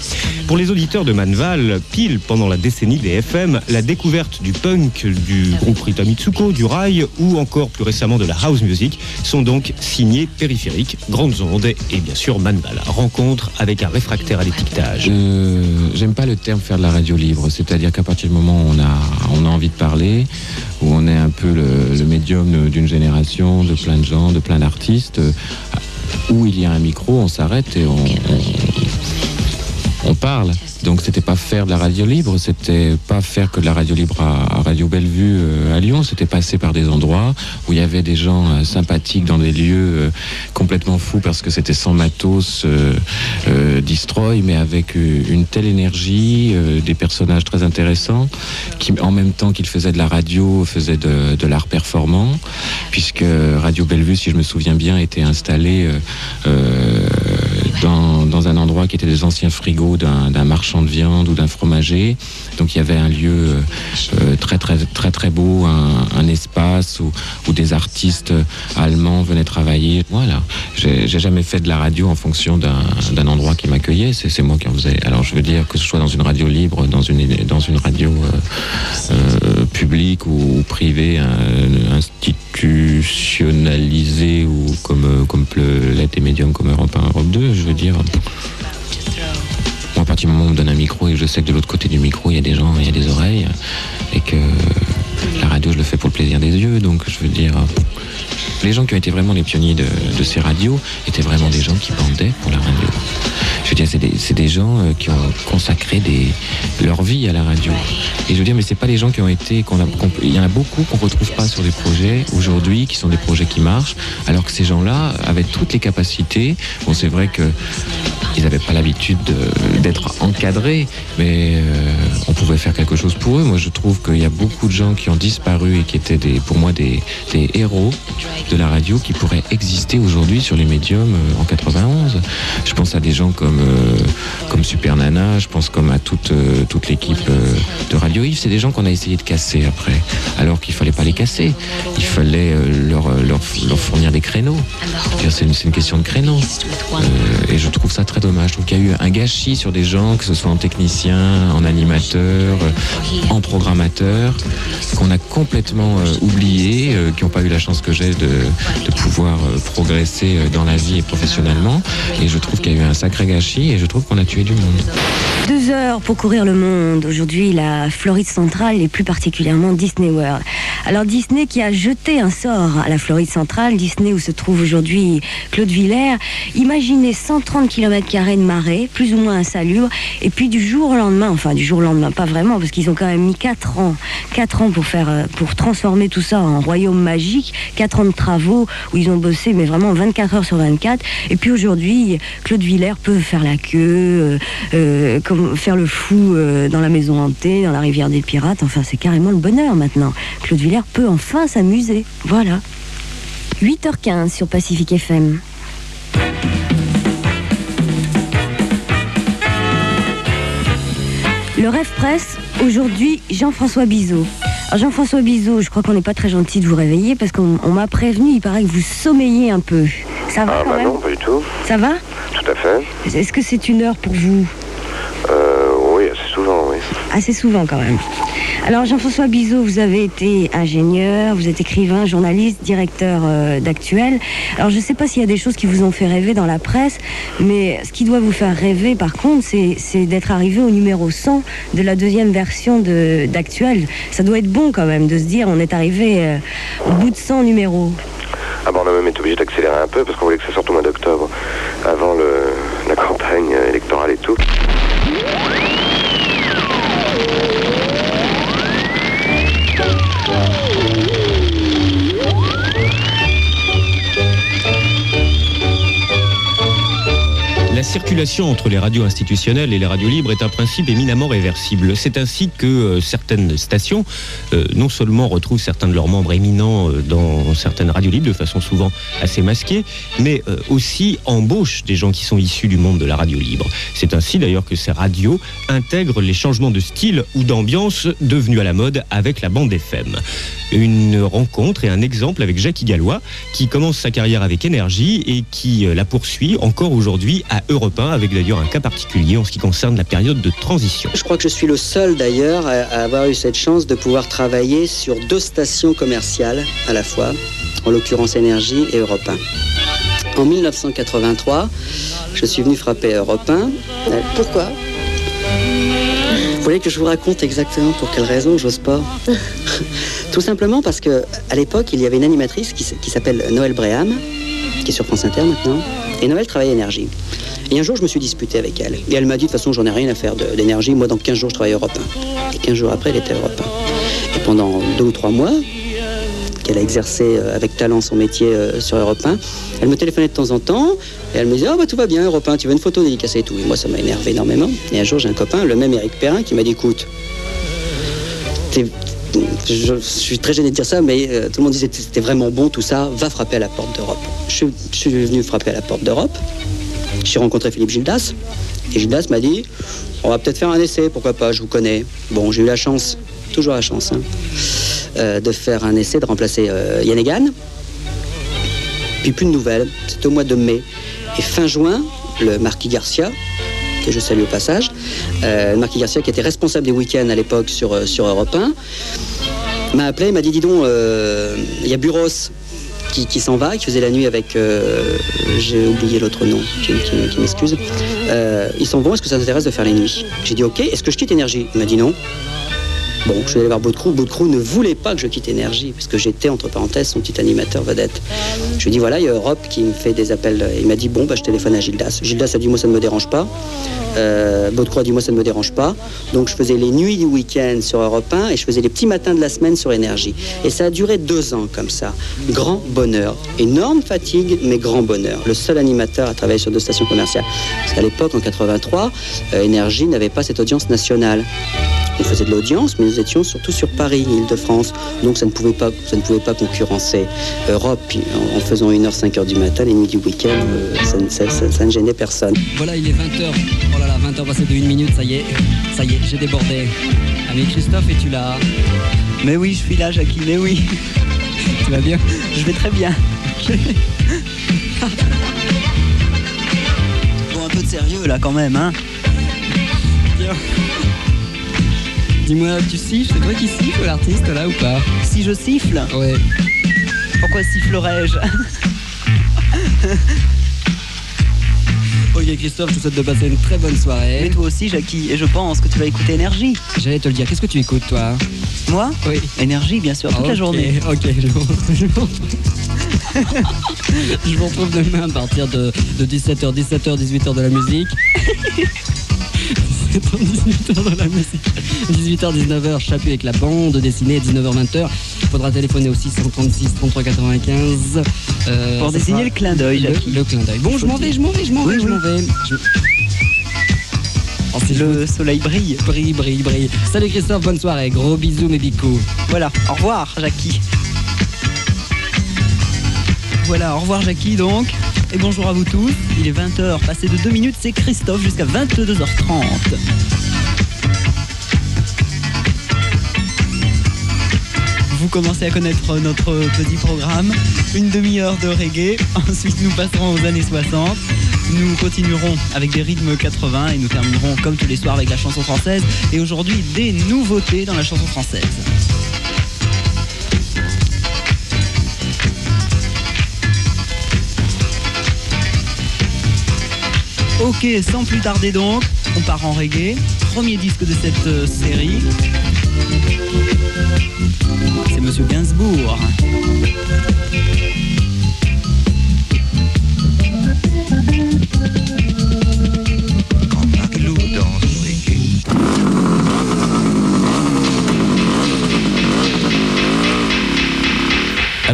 Pour les auditeurs de Manval, pile pendant la décennie des FM, la découverte du punk, du groupe Rita Mitsuko, du rail ou encore plus récemment de la house music sont donc signés périphériques, grandes ondes et bien sûr Manval. Rencontre avec un réfractaire à l'étiquetage. Euh, J'aime pas le terme faire de la radio c'est-à-dire qu'à partir du moment où on a, envie de parler, où on est un peu le, médium d'une génération, de plein de gens, de plein d'artistes, euh, où il y a un micro, on s'arrête et on, on parle. Donc c'était pas faire de la radio libre, c'était pas faire que de la radio libre à, Radio Bellevue euh, à Lyon, c'était passer par des endroits où il y avait des gens euh, sympathiques dans des lieux euh, complètement fous parce que c'était sans matos destroy, mais avec une telle énergie, des personnages très intéressants qui en même temps qu'ils faisaient de la radio faisaient de, l'art performant, puisque Radio Bellevue, si je me souviens bien, était installé euh, dans, un endroit qui était des anciens frigos d'un marchand de viande ou d'un fromager. Donc il y avait un lieu euh, euh, très très très très beau, un, espace où, des artistes allemands venaient travailler. Voilà. J'ai jamais fait de la radio en fonction d'un endroit qui m'accueillait. C'est moi qui en faisais. Alors je veux dire que ce soit dans une radio libre, dans une dans une radio euh, publique ou, privée, institutionnalisée ou comme comme des médiums comme Europe 1, Europe 2, je veux dire. Moi, à partir du moment où on me donne un micro et je sais que de l'autre côté du micro, il y a des gens, il y a des oreilles, et que la radio, je le fais pour le plaisir des yeux, donc je veux dire. Les gens qui ont été vraiment les pionniers de, ces radios étaient vraiment des gens qui bandaient pour la radio. Je veux dire, c'est des, gens euh, qui ont consacré leur vie à la radio. Et je veux dire, mais c'est pas les gens qui ont été, il y en a beaucoup qu'on retrouve pas sur des projets aujourd'hui, qui sont des projets qui marchent, alors que ces gens-là avaient toutes les capacités. Bon, c'est vrai que ils n'avaient pas l'habitude de- d'être encadrés, mais euh, on pouvait faire quelque chose pour eux. Moi, je trouve qu'il y a beaucoup de gens qui ont disparu et qui étaient pour moi des héros de la radio qui pourraient exister aujourd'hui sur les médiums euh, en 91. Je pense à des gens comme euh, comme Super Nana, je pense comme à toute, euh, toute l'équipe de Radio Yves. C'est des gens qu'on a essayé de casser après, alors qu'il fallait pas les casser. Il fallait leur, leur, leur fournir des créneaux. Dire, C'est une, une question de créneaux. Et je trouve ça très dommage. Je trouve qu'il y a eu un gâchis sur des gens, que ce soit en technicien, en animateur, en programmateur, qu'on a complètement oublié, qui n'ont pas eu la chance que j'ai de, de pouvoir euh, progresser euh, dans la vie et professionnellement. Et je trouve qu'il y a eu un sacré gâchis et je trouve qu'on a tué du monde. Deux heures pour courir le monde. Aujourd'hui, la Floride centrale et plus particulièrement Disney World. Alors Disney qui a jeté un sort à la Floride centrale, Disney où se trouve aujourd'hui Claude Villers. Imaginez 130 km de marée, plus ou moins insalubre, et puis du jour au lendemain, enfin du jour au lendemain, pas vraiment, parce qu'ils ont quand même mis 4 ans, 4 ans pour faire, euh, pour transformer tout ça en royaume magique, 4 ans de où ils ont bossé, mais vraiment 24 heures sur 24. Et puis aujourd'hui, Claude Villers peut faire la queue, euh, euh, comme faire le fou euh, dans la maison hantée, dans la rivière des pirates. Enfin, c'est carrément le bonheur maintenant. Claude Villers peut enfin s'amuser. Voilà. 8h15 sur Pacific FM. Le rêve presse, aujourd'hui, Jean-François Bizot. Alors Jean-François Bizot, je crois qu'on n'est pas très gentil de vous réveiller parce qu'on on m'a prévenu, il paraît que vous sommeillez un peu. Ça va Ah quand bah même non, pas du tout. Ça va Tout à fait. Est-ce que c'est une heure pour vous? Euh, oui, assez souvent, oui. Assez souvent quand même. Alors Jean-François Bizot, vous avez été ingénieur, vous êtes écrivain, journaliste, directeur euh, d'Actuel. Alors je ne sais pas s'il y a des choses qui vous ont fait rêver dans la presse, mais ce qui doit vous faire rêver par contre, c'est d'être arrivé au numéro 100 de la deuxième version de- d'Actuel. Ça doit être bon quand même de se dire on est arrivé euh, au bout de 100 numéros. Ah bah on a même été obligé d'accélérer un peu parce qu'on voulait que ça sorte au mois d'octobre, avant le, La circulation entre les radios institutionnelles et les radios libres est un principe éminemment réversible. C'est ainsi que euh, certaines stations, euh, non seulement retrouvent certains de leurs membres éminents euh, dans certaines radios libres de façon souvent assez masquée, mais aussi embauchent des gens qui sont issus du monde de la radio libre. C'est ainsi d'ailleurs que ces radios intègrent les changements de style ou d'ambiance devenus à la mode avec la bande FM. Une rencontre et un exemple avec Jackie Gallois, qui commence sa carrière avec énergie et qui la poursuit encore aujourd'hui à Europe 1, avec d'ailleurs un cas particulier en ce qui concerne la période de transition. Je crois que je suis le seul d'ailleurs à, à avoir eu cette chance de pouvoir travailler sur deux stations commerciales à la fois, en l'occurrence Énergie et Europe 1. En 1983, je suis venu frapper Europe 1. Euh, Pourquoi? Vous voulez que je vous raconte exactement pour quelle raison J'ose pas. Tout simplement parce que à l'époque, il y avait une animatrice qui, s'appelle Noël Bréham, qui est sur France Inter maintenant. Et Noël travaillait énergie. Et un jour, je me suis disputé avec elle. Et elle m'a dit, de toute façon, j'en ai rien à faire de- d'énergie. Moi, dans 15 jours, je travaille Europe 1. Et 15 jours après, elle était Europe 1. Et pendant deux ou trois mois, qu'elle a exercé euh, avec talent son métier euh, sur Europe 1, elle me téléphonait de temps en temps. Et elle me disait, ah bah tout va bien, Europe 1, tu veux une photo dédicacée et tout. Et moi, ça m'a énervé énormément. Et un jour, j'ai un copain, le même Eric Perrin, qui m'a dit, écoute, je, suis très gêné de dire ça, mais euh, tout le monde disait que c'était vraiment bon tout ça, va frapper à la porte d'Europe. Je suis venu frapper à la porte d'Europe, j'ai rencontré Philippe Gildas, et Gildas m'a dit, on va peut-être faire un essai, pourquoi pas, je vous connais. Bon, j'ai eu la chance, toujours la chance, hein, euh, de faire un essai, de remplacer euh, Yann Egan. Puis plus de nouvelles, c'était au mois de mai. Et fin juin, le marquis Garcia, que je salue au passage, euh, marquis Garcia qui était responsable des week-ends à l'époque sur, euh, sur Europe 1, m'a appelé, il m'a dit dis donc, euh, il y a Buros qui, s'en va, qui faisait la nuit avec, j'ai oublié l'autre nom, qui, m'excuse. Ils s'en vont, est-ce que ça t'intéresse de faire les nuits? J'ai dit ok, est-ce que je quitte Énergie? Il m'a dit non. Bon, je suis allé voir Baudecroux. Baudecroux ne voulait pas que je quitte Énergie, parce que j'étais, entre parenthèses, son petit animateur vedette. Je lui ai dit, voilà, il y a Europe qui me fait des appels. Il m'a dit, bon, bah, je téléphone à Gildas. Gildas a dit, moi, ça ne me dérange pas. Euh, Baudecroux a dit, moi, ça ne me dérange pas. Donc, je faisais les nuits du week-end sur Europe 1 et je faisais les petits matins de la semaine sur Énergie. Et ça a duré deux ans comme ça. Grand bonheur. Énorme fatigue, mais grand bonheur. Le seul animateur à travailler sur deux stations commerciales. Parce qu'à l'époque, en 83, euh, Énergie n'avait pas cette audience nationale. On faisait de l'audience, mais nous étions surtout sur Paris, Île-de-France. Donc ça ne pouvait pas, ça ne pouvait pas concurrencer Europe Puis, en, en faisant 1h, 5h du matin, les nuits du week-end, euh, ça, ne- ça- ça- ça ne gênait personne. Voilà, il est 20h. Oh là là, 20h passé de 1 minute, ça y est. Ça y est, j'ai débordé. Ami Christophe, es-tu là? Mais oui, je suis là, Jackie, mais oui. Tu vas bien? Je vais très bien. bon, un peu de sérieux là quand même, hein. Tiens. Dis-moi, tu siffles? C'est toi qui siffle l'artiste là ou pas? Si je siffle Ouais. Pourquoi sifflerais-je? Ok Christophe, je te souhaite de passer une très bonne soirée. Mais toi aussi, Jackie, et je pense que tu vas écouter Énergie. J'allais te le dire, qu'est-ce que tu écoutes toi? Moi? Oui. Énergie, bien sûr, toute la journée. Ok, je vous, je vous- je vous retrouve demain à partir de, de 17h, 17h, 18h de la musique. 17h, 18h de la musique. 18h, 19h, Chapu avec la bande dessinée, 19h, 20h. Il faudra téléphoner au 636 33 95. Euh, Pour sera le clin d'œil, le-. Le, clin d'œil. Bon, je m'en vais, je m'en vais, je m'en vais, Oui, je m'en vais. Je- Oh, Le soleil brille. Brille, brille, brille. Salut Christophe, bonne soirée. Gros bisous, mes bicous. Voilà, au revoir, Jackie. Voilà, au revoir, Jackie, donc. Et bonjour à vous tous. Il est 20h, passé de 2 minutes, c'est Christophe jusqu'à 22h30. Vous commencez à connaître notre petit programme. Une demi-heure de reggae. Ensuite, nous passerons aux années 60. Nous continuerons avec des rythmes 80 et nous terminerons comme tous les soirs avec la chanson française. Et aujourd'hui, des nouveautés dans la chanson française. Ok, sans plus tarder donc, on part en reggae. Premier disque de cette euh, série. C'est Monsieur Gainsbourg.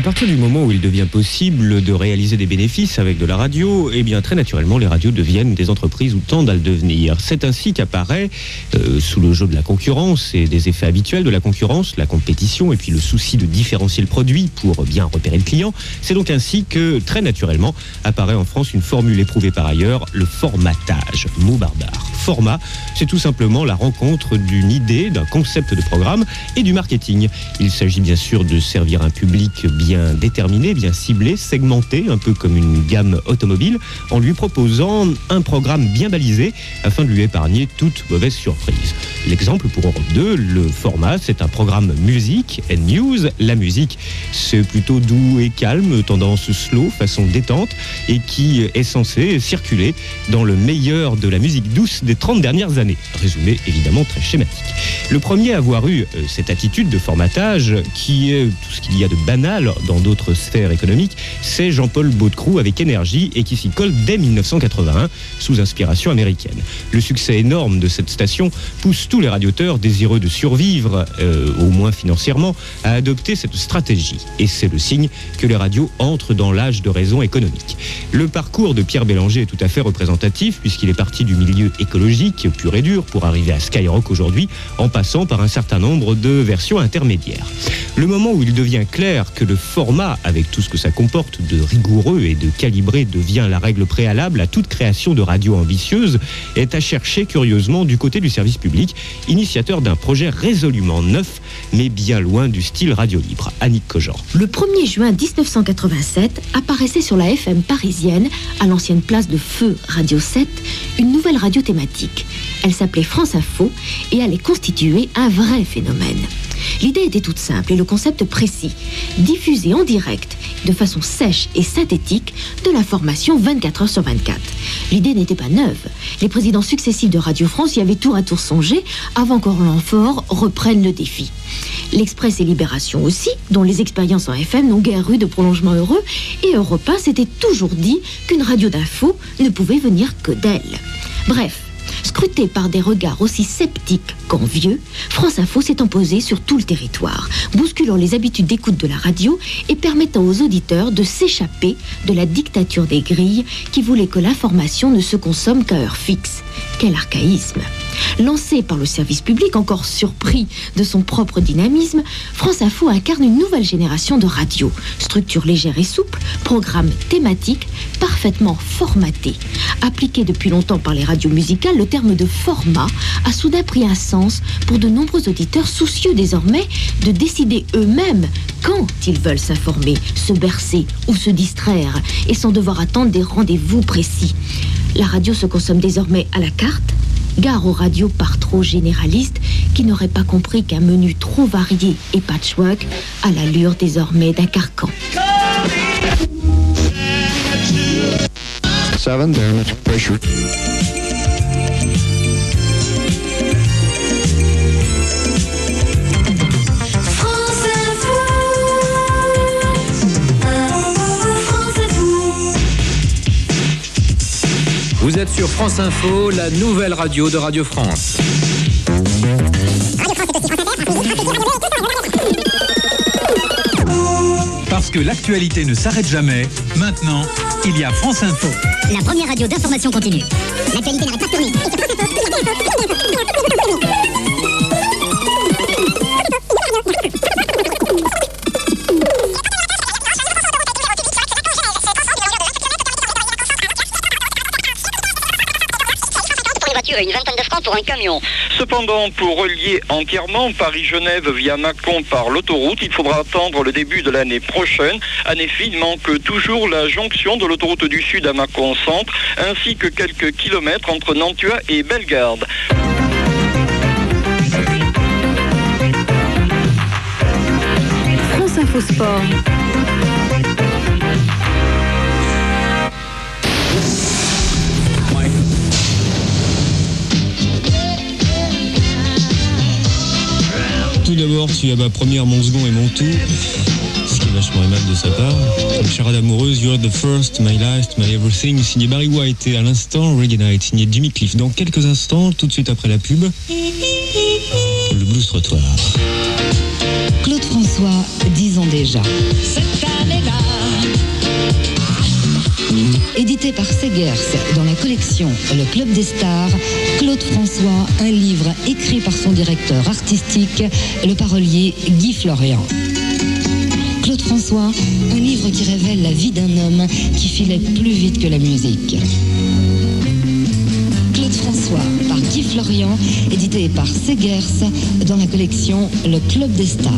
Partir du moment où il devient possible de réaliser des bénéfices avec de la radio, eh bien très naturellement les radios deviennent des entreprises ou tendent à le devenir. C'est ainsi qu'apparaît, euh, sous le jeu de la concurrence et des effets habituels de la concurrence, la compétition et puis le souci de différencier le produit pour bien repérer le client, c'est donc ainsi que très naturellement apparaît en France une formule éprouvée par ailleurs, le formatage, mot barbare. Format, c'est tout simplement la rencontre d'une idée, d'un concept de programme et du marketing. Il s'agit bien sûr de servir un public bien déterminé, bien ciblé, segmenté, un peu comme une gamme automobile, en lui proposant un programme bien balisé afin de lui épargner toute mauvaise surprise. L'exemple pour Europe 2, le format, c'est un programme musique and news. La musique, c'est plutôt doux et calme, tendance slow, façon détente, et qui est censé circuler dans le meilleur de la musique douce des 30 dernières années. Résumé évidemment très schématique. Le premier à avoir eu euh, cette attitude de formatage, qui est tout ce qu'il y a de banal dans d'autres sphères économiques, c'est Jean-Paul Baudecroux avec énergie et qui s'y colle dès 1981 sous inspiration américaine. Le succès énorme de cette station pousse tous les radioteurs désireux de survivre, euh, au moins financièrement, à adopter cette stratégie. Et c'est le signe que les radios entrent dans l'âge de raison économique. Le parcours de Pierre Bélanger est tout à fait représentatif puisqu'il est parti du milieu écologique pur et dur pour arriver à Skyrock aujourd'hui en passant par un certain nombre de versions intermédiaires. Le moment où il devient clair que le format, avec tout ce que ça comporte de rigoureux et de calibré, devient la règle préalable à toute création de radio ambitieuse, est à chercher curieusement du côté du service public, initiateur d'un projet résolument neuf, mais bien loin du style radio libre. Annick Cogent. Le 1er juin 1987 apparaissait sur la FM parisienne, à l'ancienne place de Feu Radio 7, une nouvelle radio thématique. Elle s'appelait France Info et allait constituer un vrai phénomène. L'idée était toute simple et le concept précis. Diffuser en direct, de façon sèche et synthétique, de l'information 24 heures sur 24. L'idée n'était pas neuve. Les présidents successifs de Radio France y avaient tour à tour songé avant qu'Orlan Fort reprenne le défi. L'Express et Libération aussi, dont les expériences en FM n'ont guère eu de prolongement heureux, et Europe 1 s'était toujours dit qu'une radio d'info ne pouvait venir que d'elle. Bref, Scruté par des regards aussi sceptiques qu'envieux, France Info s'est imposée sur tout le territoire, bousculant les habitudes d'écoute de la radio et permettant aux auditeurs de s'échapper de la dictature des grilles qui voulait que l'information ne se consomme qu'à heure fixe. Quel archaïsme Lancé par le service public, encore surpris de son propre dynamisme, France Info incarne une nouvelle génération de radio. Structure légère et souple, programme thématique, parfaitement formaté. Appliqué depuis longtemps par les radios musicales, le terme de format a soudain pris un sens pour de nombreux auditeurs soucieux désormais de décider eux-mêmes quand ils veulent s'informer, se bercer ou se distraire et sans devoir attendre des rendez-vous précis. La radio se consomme désormais à la carte, Gare aux radios par trop généralistes qui n'auraient pas compris qu'un menu trop varié et patchwork a l'allure désormais d'un carcan. Vous êtes sur France Info, la nouvelle radio de Radio France. Parce que l'actualité ne s'arrête jamais, maintenant, il y a France Info. La première radio d'information continue. L'actualité n'arrête pas de tourner. Pour un camion. Cependant, pour relier entièrement Paris-Genève via Mâcon par l'autoroute, il faudra attendre le début de l'année prochaine. En effet, il manque toujours la jonction de l'autoroute du Sud à Mâcon Centre, ainsi que quelques kilomètres entre Nantua et Bellegarde. France Info Sport. D'abord, tu as ma première, mon second et mon tout. Ce qui est vachement aimable de sa part. Une charade amoureuse, You're the first, my last, my everything, signé Barry White. Et à l'instant, Reggae Night, signé Jimmy Cliff. Dans quelques instants, tout de suite après la pub, le blues trottoir. Claude François, 10 ans déjà. Édité par Segers dans la collection Le Club des Stars, Claude François, un livre écrit par son directeur artistique, le parolier Guy Florian. Claude François, un livre qui révèle la vie d'un homme qui filait plus vite que la musique. Claude François par Guy Florian, édité par Segers dans la collection Le Club des Stars.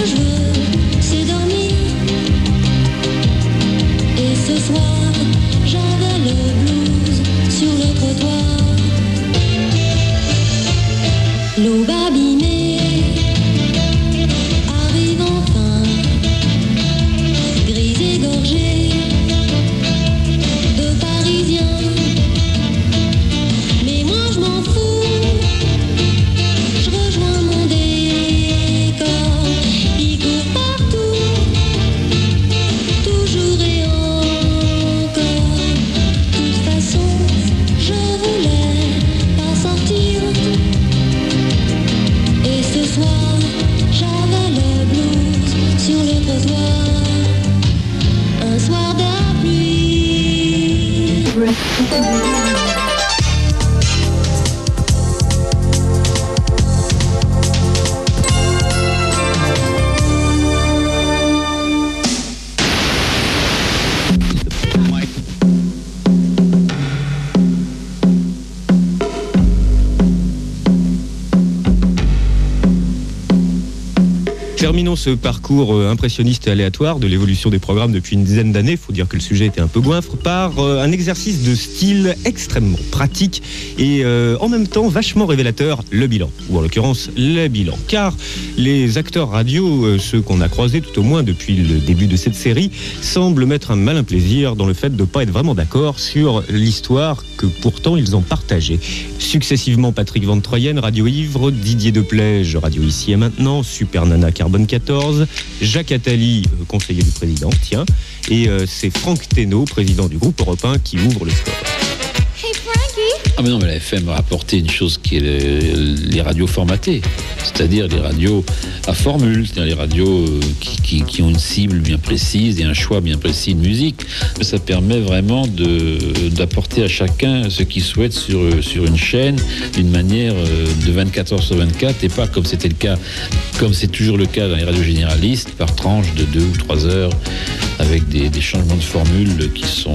Ooh. Ce parcours euh, impressionniste et aléatoire de l'évolution des programmes depuis une dizaine d'années, faut dire que le sujet était un peu goinfre, par euh, un exercice de style extrêmement pratique et euh, en même temps vachement révélateur, le bilan, ou en l'occurrence le bilan. Car les acteurs radio, ceux qu'on a croisés tout au moins depuis le début de cette série, semblent mettre un malin plaisir dans le fait de ne pas être vraiment d'accord sur l'histoire que pourtant ils ont partagée. Successivement Patrick Van Troyen, Radio Ivre, Didier Deplège, Radio Ici et Maintenant, Super Nana Carbone 14, Jacques Attali, euh, conseiller du président, tiens, et euh, c'est Franck Thénault, président du groupe européen, qui ouvre le score. Ah mais non, mais la FM a apporté une chose qui est le- les radios formatées, c'est-à-dire les radios à formule, c'est-à-dire les radios euh, qui, ont une cible bien précise et un choix bien précis de musique. Ça permet vraiment d'apporter à chacun ce qu'il souhaite sur, sur une chaîne d'une manière euh, de 24 heures sur 24 et pas comme c'était le cas, comme c'est toujours le cas dans les radios généralistes, par tranche de 2 ou 3 heures avec des, changements de formule qui sont...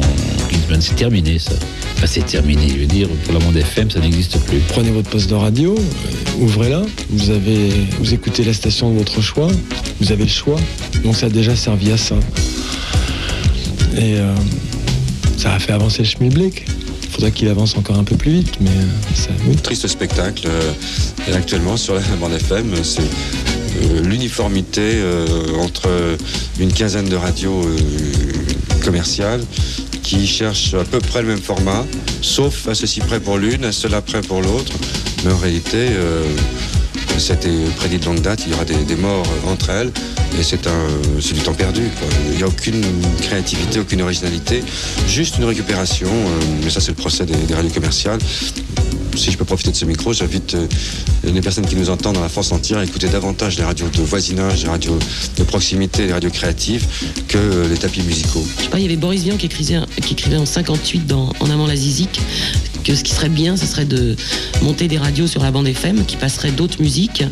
ben, c'est terminé ça. Enfin, c'est terminé, je veux dire, la bande FM, ça n'existe plus. Prenez votre poste de radio, euh, ouvrez-la, vous avez, vous écoutez la station de votre choix, vous avez le choix, donc ça a déjà servi à ça. Et euh, ça a fait avancer le schmilblick. Il faudrait qu'il avance encore un peu plus vite, mais euh, ça, oui. Triste spectacle. euh, et actuellement, sur la bande FM, c'est euh, l'uniformité entre une quinzaine de radios commerciales qui cherchent à peu près le même format, sauf à ceci près pour l'une, à cela près pour l'autre. Mais en réalité, euh, c'était prédit de longue date, il y aura des, morts entre elles, et c'est du temps perdu. Il n'y a aucune créativité, aucune originalité, juste une récupération. euh, mais ça, c'est le procès des, des radios commerciales. Si je peux profiter de ce micro, j'invite euh, les personnes qui nous entendent dans la France entière à écouter davantage les radios de voisinage, les radios de proximité, les radios créatives que euh, les tapis musicaux. Il y avait Boris Vian qui écrivait, en 58 dans En amont la Zizik que ce qui serait bien, ce serait de monter des radios sur la bande FM qui passeraient d'autres musiques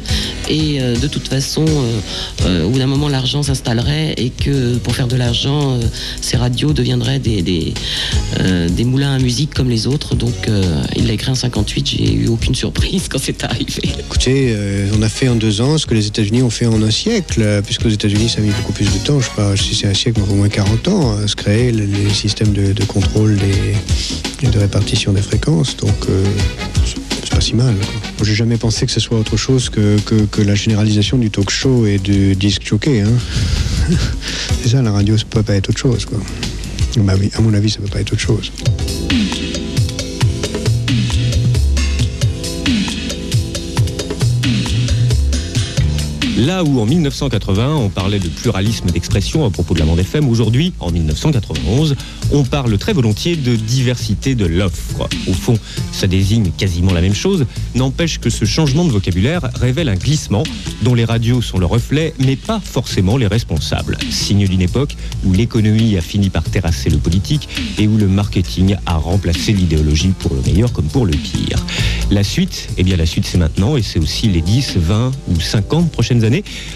et euh, de toute façon, euh, euh, au bout d'un moment, l'argent s'installerait et que pour faire de l'argent, ces radios deviendraient des, des, moulins à musique comme les autres. Donc il l'a écrit en 58, j'ai eu aucune surprise quand c'est arrivé. Écoutez, on a fait en deux ans ce que les États-Unis ont fait en un siècle, puisque aux États-Unis ça a mis beaucoup plus de temps, je sais pas si c'est un siècle, mais au moins 40 ans, à se créer le- les systèmes de, contrôle des, et de répartition des fréquences. Donc euh, c'est- pas si mal. J'ai jamais pensé que ce soit autre chose que, que- la généralisation du talk show et du disque jockey. Hein. c'est ça, la radio, ça peut pas être autre chose. Bah à mon avis, ça peut pas être autre chose. Là où en 1980 on parlait de pluralisme d'expression à propos de la bande FM, aujourd'hui, en 1991, on parle très volontiers de diversité de l'offre. Au fond, ça désigne quasiment la même chose, n'empêche que ce changement de vocabulaire révèle un glissement dont les radios sont le reflet, mais pas forcément les responsables. Signe d'une époque où l'économie a fini par terrasser le politique et où le marketing a remplacé l'idéologie pour le meilleur comme pour le pire. La suite, eh bien la suite c'est maintenant et c'est aussi les 10, 20 ou 50 prochaines années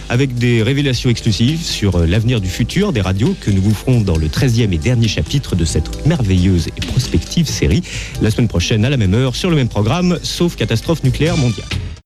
avec des révélations exclusives sur euh, l'avenir du futur des radios que nous vous ferons dans le 13e et dernier chapitre de cette merveilleuse et prospective série la semaine prochaine à la même heure sur le même programme sauf catastrophe nucléaire mondiale.